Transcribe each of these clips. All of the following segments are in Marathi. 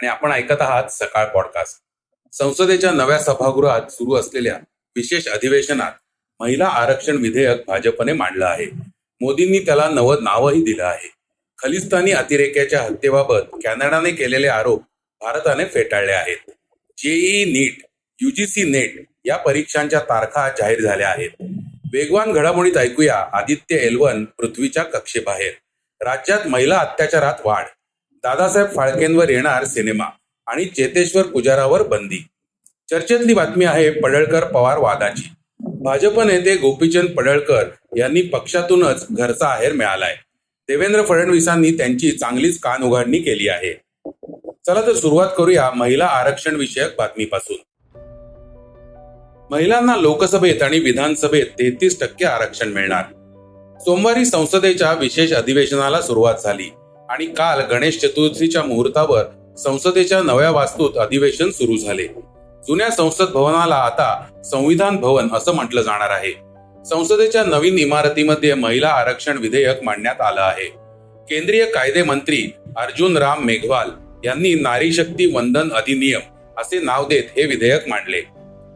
आणि आपण ऐकत आहात सकाळ पॉडकास्ट संसदेच्या नव्या सभागृहात सुरू असलेल्या विशेष अधिवेशनात महिला आरक्षण विधेयक भाजपने मांडलं आहे. मोदींनी त्याला नवं नावही दिलं आहे. खलिस्तानी अतिरेक्याच्या हत्येबाबत कॅनडाने केलेले आरोप भारताने फेटाळले आहेत. जेई नीट युजीसी नेट या परीक्षांच्या तारखा जाहीर झाल्या आहेत. वेगवान घडामोडीत ऐकूया आदित्य एलवन पृथ्वीच्या कक्षेबाहेर. राज्यात महिला अत्याचारात वाढ दादासाहेब फाळकेंवर येणार सिनेमा आणि चेतेश्वर पुजारावर बंदी. चर्चेतली बातमी आहे पडळकर पवार वादाची. भाजप नेते गोपीचंद पडळकर यांनी पक्षातूनच घरचा आहेर मिळालाय. देवेंद्र फडणवीसांनी त्यांची चांगलीच कान उघडणी केली आहे. चला तर सुरुवात करूया महिला आरक्षण विषयक बातमीपासून. महिलांना लोकसभेत आणि विधानसभेत तेहतीस टक्के आरक्षण मिळणार. सोमवारी संसदेच्या विशेष अधिवेशनाला सुरुवात झाली. आणि काल गणेश चतुर्थीच्या मुहूर्तावर संसदेच्या नव्या वास्तूत अधिवेशन सुरू झाले. जुन्या संसद भवनाला आता संविधान भवन असं म्हटलं जाणार आहे. संसदेच्या नवीन इमारतीमध्ये महिला आरक्षण विधेयक मांडण्यात आलं आहे. केंद्रीय कायदे मंत्री अर्जुन राम मेघवाल यांनी नारी शक्ती वंदन अधिनियम असे नाव देत हे विधेयक मांडले.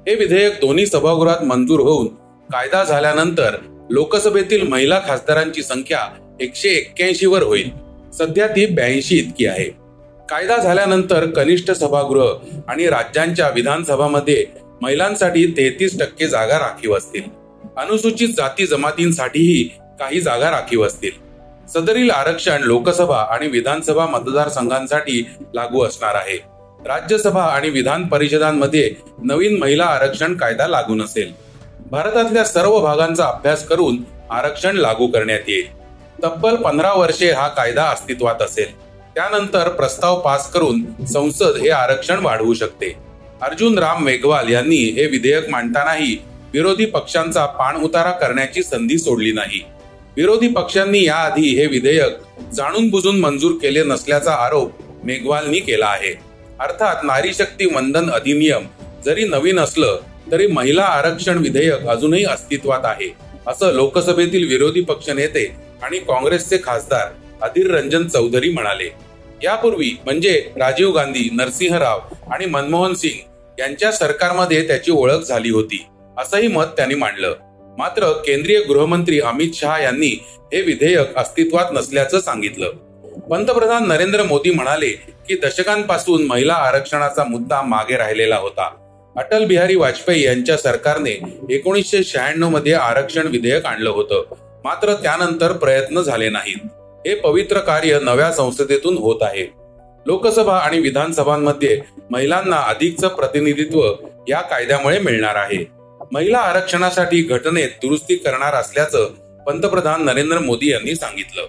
हे विधेयक दोन्ही सभागृहात मंजूर होऊन कायदा झाल्यानंतर लोकसभेतील महिला खासदारांची संख्या एकशे एक्क्याऐंशी वर होईल. सध्या ती ब्याऐंशी इतकी आहे. कायदा झाल्यानंतर कनिष्ठ सभागृह आणि राज्यांच्या विधानसभामध्ये महिलांसाठी तेहतीस टक्के जागा राखीव असतील. अनुसूचित जाती जमातींसाठीही काही जागा राखीव असतील. सदरील आरक्षण लोकसभा आणि विधानसभा मतदारसंघांसाठी लागू असणार आहे. राज्यसभा आणि विधान परिषदांमध्ये नवीन महिला आरक्षण कायदा लागू नसेल. भारतातल्या सर्व भागांचा अभ्यास करून आरक्षण लागू करण्यात येईल. तब्बल पंधरा वर्षे हा कायदा अस्तित्वात असेल. त्यानंतर प्रस्ताव पास करून संसद हे आरक्षण वाढवू शकते. अर्जुन राम मेघवाल यांनी हे विधेयक मांडतानाही विरोधी पक्षांचा पाण उतारा करण्याची संधी सोडली नाही. विरोधी पक्षांनी याआधी हे विधेयक जाणून बुजून मंजूर केले नसल्याचा आरोप मेघवालनी केला आहे. अर्थात नारी शक्ती वंदन अधिनियम जरी नवीन असलं तरी महिला आरक्षण विधेयक अजूनही अस्तित्वात आहे असं लोकसभेतील विरोधी पक्ष नेते आणि काँग्रेसचे खासदार अधीर रंजन चौधरी म्हणाले. यापूर्वी म्हणजे राजीव गांधी नरसिंह राव आणि मनमोहन सिंग यांच्या सरकारमध्ये त्याची ओळख झाली होती असंही मत त्यांनी मांडलं. मात्र केंद्रीय गृहमंत्री अमित शहा यांनी हे विधेयक अस्तित्वात नसल्याचं सांगितलं. पंतप्रधान नरेंद्र मोदी म्हणाले की दशकांपासून महिला आरक्षणाचा मुद्दा मागे राहिलेला होता. अटल बिहारी वाजपेयी यांच्या सरकारने एकोणीसशे शहाण्णवमध्ये आरक्षण विधेयक आणलं होतं. मात्र त्यानंतर प्रयत्न झाले नाहीत. हे पवित्र कार्य नव्या संसदेतून होत आहे. लोकसभा आणि विधानसभांमध्ये महिलांना अधिकचं प्रतिनिधित्व या कायद्यामुळे मिळणार आहे. महिला आरक्षणासाठी घटनेत दुरुस्ती करणार असल्याचं पंतप्रधान नरेंद्र मोदी यांनी सांगितलं.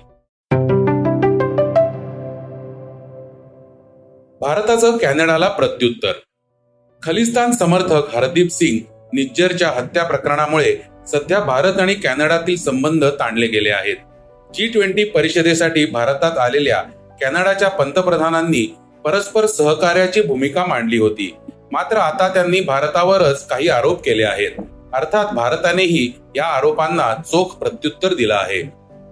भारताचं कॅनडाला प्रत्युत्तर. खलिस्तान समर्थक हरदीप सिंग निज्जरच्या हत्या प्रकरणामुळे सध्या भारत आणि कॅनडातील संबंध ताणले गेले आहेत. जी ट्वेंटी परिषदेसाठी भारतात आलेल्या कॅनडाच्या पंतप्रधानांनी परस्पर सहकार्याची भूमिका मांडली होती. मात्र आता त्यांनी भारतावरच काही आरोप केले आहेत. अर्थात भारतानेही या आरोपांना चोख प्रत्युत्तर दिलं आहे.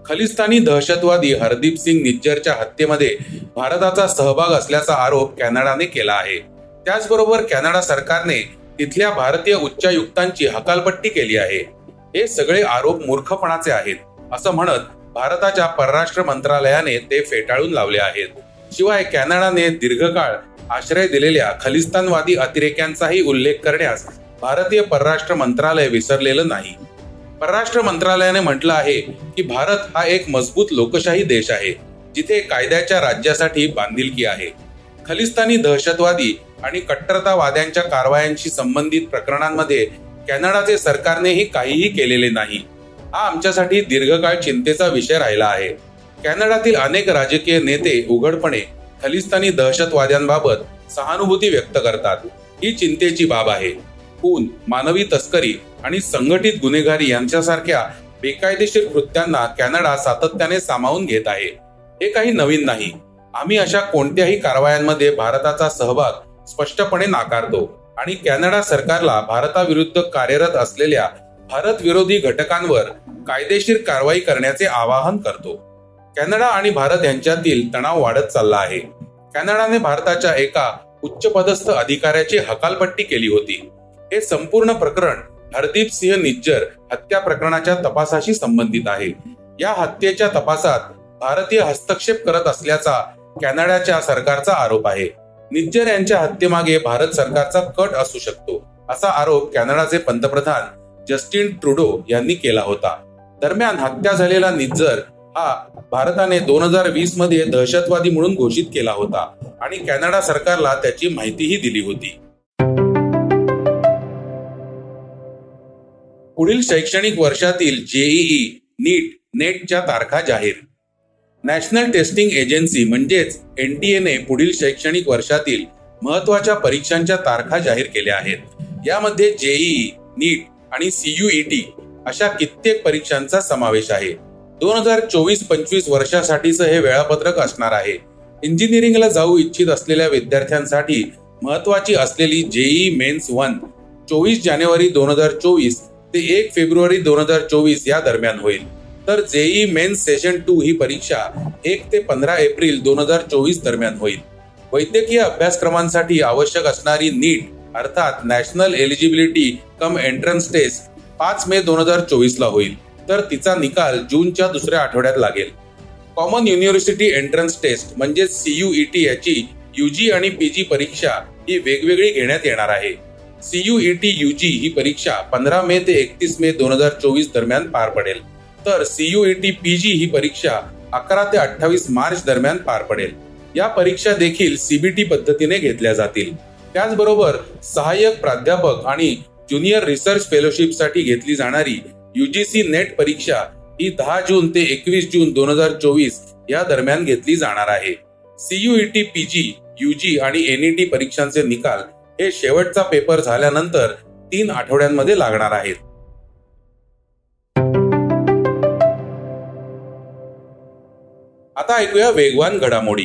खलिस्तानी दहशतवादी हरदीप सिंग निज्जरच्या हत्येमध्ये भारताचा सहभाग असल्याचा आरोप कॅनडाने केला आहे. त्याचबरोबर कॅनडा सरकारने तिथल्या भारतीय उच्चायुक्तांची हकालपट्टी केली आहे. हे सगळे आरोप मूर्खपणाचे आहेत असं म्हणत भारताच्या परराष्ट्र मंत्रालयाने ते फेटाळून लावले आहेत. शिवाय कॅनडाने दीर्घकाळ आश्रय दिलेल्या खलिस्तानवादी अतिरेक्यांचाही उल्लेख करण्यास भारतीय परराष्ट्र मंत्रालय विसरलेलं नाही. परराष्ट्र मंत्रालयाने म्हटलं आहे की भारत हा एक मजबूत लोकशाही देश आहे जिथे कायद्याच्या राज्यासाठी बांधिलकी आहे. खलिस्तानी दहशतवादी आणि कट्टरतावाद्यांच्या कारवायांशी संबंधित प्रकरणांमध्ये कॅनडाचे सरकारनेही काहीही केलेले नाही. हा आमच्यासाठी दीर्घकाळ चिंतेचा विषय राहिला आहे. कॅनडातील अनेक राजकीय नेते उघडपणे खलिस्तानी दहशतवाद्यांबाबत सहानुभूती व्यक्त करतात. ही चिंतेची बाब आहे. खून मानवी तस्करी आणि संघटित गुन्हेगारी यांच्यासारख्या बेकायदेशीर कृत्यांना कॅनडा सातत्याने सामावून घेत आहे. हे काही नवीन नाही. आम्ही अशा कोणत्याही कारवायांमध्ये भारताचा सहभाग स्पष्टपणे नाकारतो. आणि कॅनडा सरकारला भारताविरुद्ध कार्यरत असलेल्या भारत विरोधी घटकांवर कायदेशीर कारवाई करण्याचे आवाहन करतो. कॅनडा आणि भारत यांच्यातील तणाव वाढत चालला आहे. कॅनडाने भारताच्या एका उच्चपदस्थ अधिकाऱ्याची हकालपट्टी केली होती. हे संपूर्ण प्रकरण हरदीप सिंह निज्जर हत्या प्रकरणाच्या तपासाशी संबंधित आहे. या हत्येच्या तपासात भारतीय हस्तक्षेप करत असल्याचा कॅनडाच्या सरकारचा आरोप आहे. निज्जर यांच्या हत्येमागे भारत सरकारचा कट असू शकतो असा आरोप कॅनडाचे पंतप्रधान जस्टिन ट्रुडो यांनी केला होता. दरम्यान हत्या झालेला निज्जर हा भारताने दोन हजार वीसमध्ये दहशतवादी म्हणून घोषित केला होता आणि कॅनडा सरकारला त्याची माहितीही दिली होती. पुढील शैक्षणिक वर्षातील जेईई नीट नेटच्या तारखा जाहीर नॅशनल टेस्टिंग एजन्सी म्हणजेच एन टी एने पुढील शैक्षणिक वर्षातील महत्त्वाच्या परीक्षांच्या तारखा जाहीर केल्या आहेत. यामध्ये जेईई नीट आणि सीयूईटी अशा कित्येक परीक्षांचा समावेश आहे. दोन हजार चोवीस पंचवीस वर्षासाठीचं हे वेळापत्रक असणार आहे. इंजिनिअरिंगला जाऊ इच्छित असलेल्या विद्यार्थ्यांसाठी महत्वाची असलेली जेई मेन्स वन चोवीस जानेवारी दोन हजार चोवीस ते एक फेब्रुवारी दोन हजार चोवीस या दरम्यान होईल. तर जेई मेन सेशन टू ही परीक्षा एक ते पंधरा एप्रिल दोन हजार चोवीस दरम्यान होईल. वैद्यकीय अभ्यासक्रमांसाठी आवश्यक असणारी नीट अर्थात national eligibility cum entrance test पाच मे दोन हजार चोवीस ला होईल. तर तिचा निकाल जूनच्या दुसऱ्या आठवड्यात लागेल. कॉमन युनिव्हर्सिटी एंट्रन्स टेस्ट म्हणजे सीयूईटी याची युजी आणि पीजी परीक्षा ही वेगवेगळी घेण्यात येणार आहे. सीयूईटी युजी ही परीक्षा पंधरा मे ते एकतीस मे दोन हजार चोवीस दरम्यान पार पडेल. तर सीयूईटी पीजी ही परीक्षा अकरा ते अठ्ठावीस मार्च दरम्यान पार पडेल. या परीक्षा देखील सीबीटी पद्धतीने घेतल्या जातील. त्याचबरोबर सहाय्यक प्राध्यापक आणि ज्युनियर रिसर्च फेलोशिपसाठी घेतली जाणारी युजीसी नेट परीक्षा ही दहा जून ते एकवीस जून दोन हजार चोवीस या दरम्यान घेतली जाणार आहे. सीयूईटी पीजी युजी आणि एनईटी परीक्षांचे निकाल हे शेवटचा पेपर झाल्यानंतर तीन आठवड्यांमध्ये लागणार आहेत. आता ऐकूया वेगवान घडामोडी.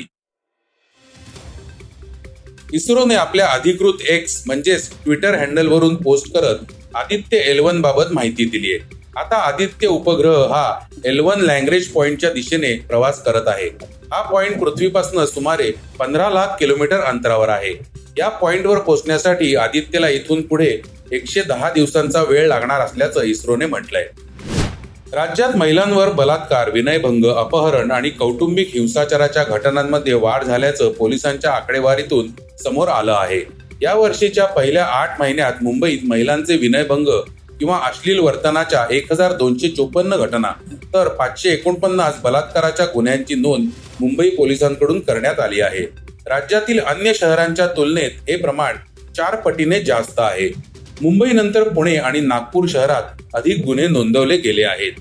इस्रोने आपल्या अधिकृत एक्स म्हणजेच ट्विटर हँडलवरून पोस्ट करत आदित्य एलवन बाबत माहिती दिली आहे आता आदित्य उपग्रह हा एलवन लँग्वेज पॉइंटच्या दिशेने प्रवास करत आहे. हा पॉइंट पृथ्वीपासून सुमारे पंधरा लाख किलोमीटर अंतरावर आहे. या पॉइंटवर पोहोचण्यासाठी आदित्यला इथून पुढे एकशे दहा दिवसांचा वेळ लागणार असल्याचं इस्रोने म्हटलंय. राज्यात महिलांवर बलात्कार विनयभंग अपहरण आणि कौटुंबिक हिंसाचाराच्या घटनांमध्ये वाढ झाल्याचं पोलिसांच्या आकडेवारीतून समोर आलं आहे. या वर्षीच्या पहिल्या आठ महिन्यात मुंबईत महिलांचे विनयभंग किंवा अश्लील वर्तनाच्या एक हजार दोनशे चोपन्न घटना तर पाचशे एकोणपन्नास बलात्काराच्या गुन्ह्यांची नोंद मुंबई पोलिसांकडून करण्यात आली आहे. राज्यातील अन्य शहरांच्या तुलनेत हे प्रमाण चार पटीने जास्त आहे. मुंबईनंतर पुणे आणि नागपूर शहरात अधिक गुन्हे नोंदवले गेले आहेत.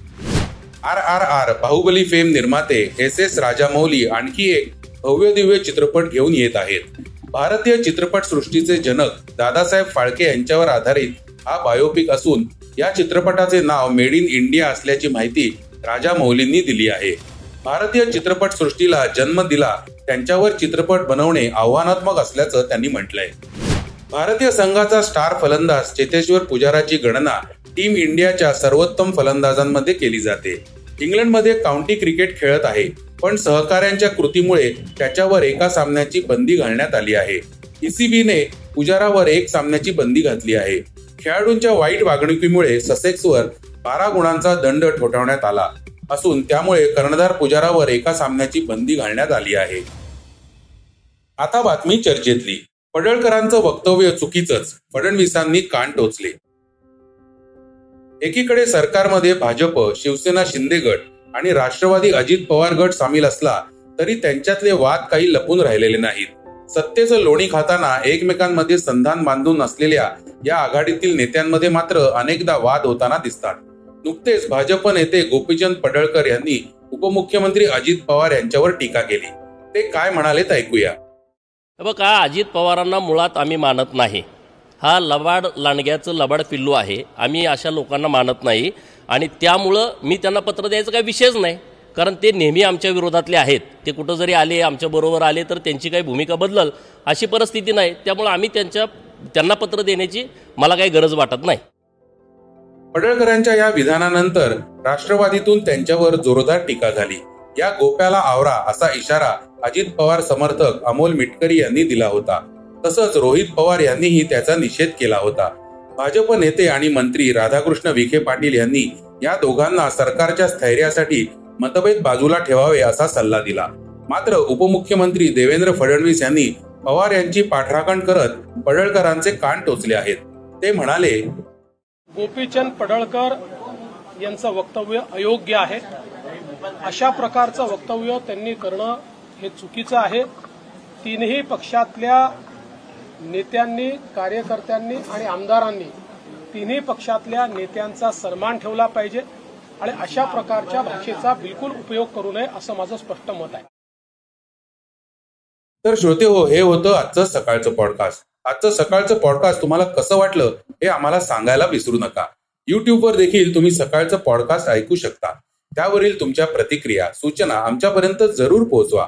R R R Baahubali fame निर्माते एस एस राजामौली आणखी एक भव्य दिव्य चित्रपट घेऊन येत आहेत. भारतीय चित्रपट सृष्टीचे जनक दादासाहेब फाळके यांच्यावर आधारित हा बायोपिक असून या चित्रपटाचे नाव मेड इन इंडिया असल्याची माहिती राजा मौलींनी दिली आहे. भारतीय चित्रपट सृष्टीला जन्म दिला त्यांच्यावर चित्रपट बनवणे आव्हानात्मक असल्याचं त्यांनी म्हटलंय. भारतीय संघाचा स्टार फलंदाज चेतेश्वर पुजाराची गणना टीम इंडियाच्या सर्वोत्तम फलंदाजांमध्ये केली जाते. इंग्लंडमध्ये काउंटी क्रिकेट खेळत आहे पण सहकाऱ्यांच्या कृतीमुळे त्याच्यावर एका सामन्याची बंदी घालण्यात आली आहे. ईसीबीने पुजारावर एक सामन्याची बंदी घातली आहे. खेळाडूंच्या वाईट वागणुकीमुळे ससेक्सवर बारा गुणांचा दंड ठोठावण्यात आला असून त्यामुळे कर्णधार पुजारावर एका सामन्याची बंदी घालण्यात आली आहे. आता बातमी चर्चेतली. पडळकरांचं वक्तव्य चुकीचंच. फडणवीसांनी कान टोचले. एकीकडे सरकारमध्ये भाजप शिवसेना शिंदे गट आणि राष्ट्रवादी अजित पवार गट सामील असला तरी त्यांच्यातले वाद काही लपून राहिलेले नाहीत. सत्तेचं लोणी खाताना एकमेकांमध्ये संधान बांधून असलेल्या या आघाडीतील नेत्यांमध्ये मात्र अनेकदा वाद होताना दिसतात. नुकतेच भाजप नेते गोपीचंद पडळकर यांनी उपमुख्यमंत्री अजित पवार यांच्यावर टीका केली. ते काय म्हणालेत ऐकूया. बघा अजित पवारांना मुळात आम्ही मानत नाही. हा लबाड लांडग्याचं लबाड पिल्लू आहे. आम्ही अशा लोकांना मानत नाही. आणि त्यामुळं मी त्यांना पत्र द्यायचा काही विषयच नाही. कारण ते नेहमी आमच्या विरोधातले आहेत. ते कुठं जरी आले आमच्याबरोबर आले तर त्यांची काही भूमिका बदलल अशी परिस्थिती नाही. त्यामुळं आम्ही त्यांच्या त्यांना पत्र देण्याची मला काही गरज वाटत नाही. पडळकरांच्या या विधानानंतर राष्ट्रवादीतून त्यांच्यावर जोरदार टीका झाली. या गोप्याला आवरा असा इशारा अजित पवार समर्थक अमोल मिटकरी यांनी दिला होता. तसंच रोहित पवार यांनीही त्याचा निषेध केला होता. भाजप नेते आणि मंत्री राधाकृष्ण विखे पाटील यांनी या दोघांना सरकारच्या स्थैर्यासाठी मतभेद बाजूला ठेवावे असा सल्ला दिला. मात्र उपमुख्यमंत्री देवेंद्र फडणवीस यांनी पवार यांची पाठराखण करत पडळकरांचे कान टोचले आहेत. ते म्हणाले गोपीचंद पडळकर यांचं वक्तव्य अयोग्य आहे. अशा प्रकारचं वक्तव्य त्यांनी करणं हे चुकीचं आहे. तीनही पक्षातल्या नेत्यांनी कार्यकर्त्यांनी आणि आमदारांनी तिन्ही पक्षातल्या नेत्यांचा सन्मान ठेवला पाहिजे आणि अशा प्रकारच्या भाषेचा बिलकुल उपयोग करू नये असं माझं स्पष्ट मत आहे. तर श्रोते हो हे होतं आजचं सकाळचं पॉडकास्ट आजचं सकाळचं पॉडकास्ट तुम्हाला कसं वाटलं हे आम्हाला सांगायला विसरू नका. युट्यूबवर देखील तुम्ही सकाळचं पॉडकास्ट ऐकू शकता. त्यावरील तुमच्या प्रतिक्रिया सूचना आमच्यापर्यंत जरूर पोहोचवा.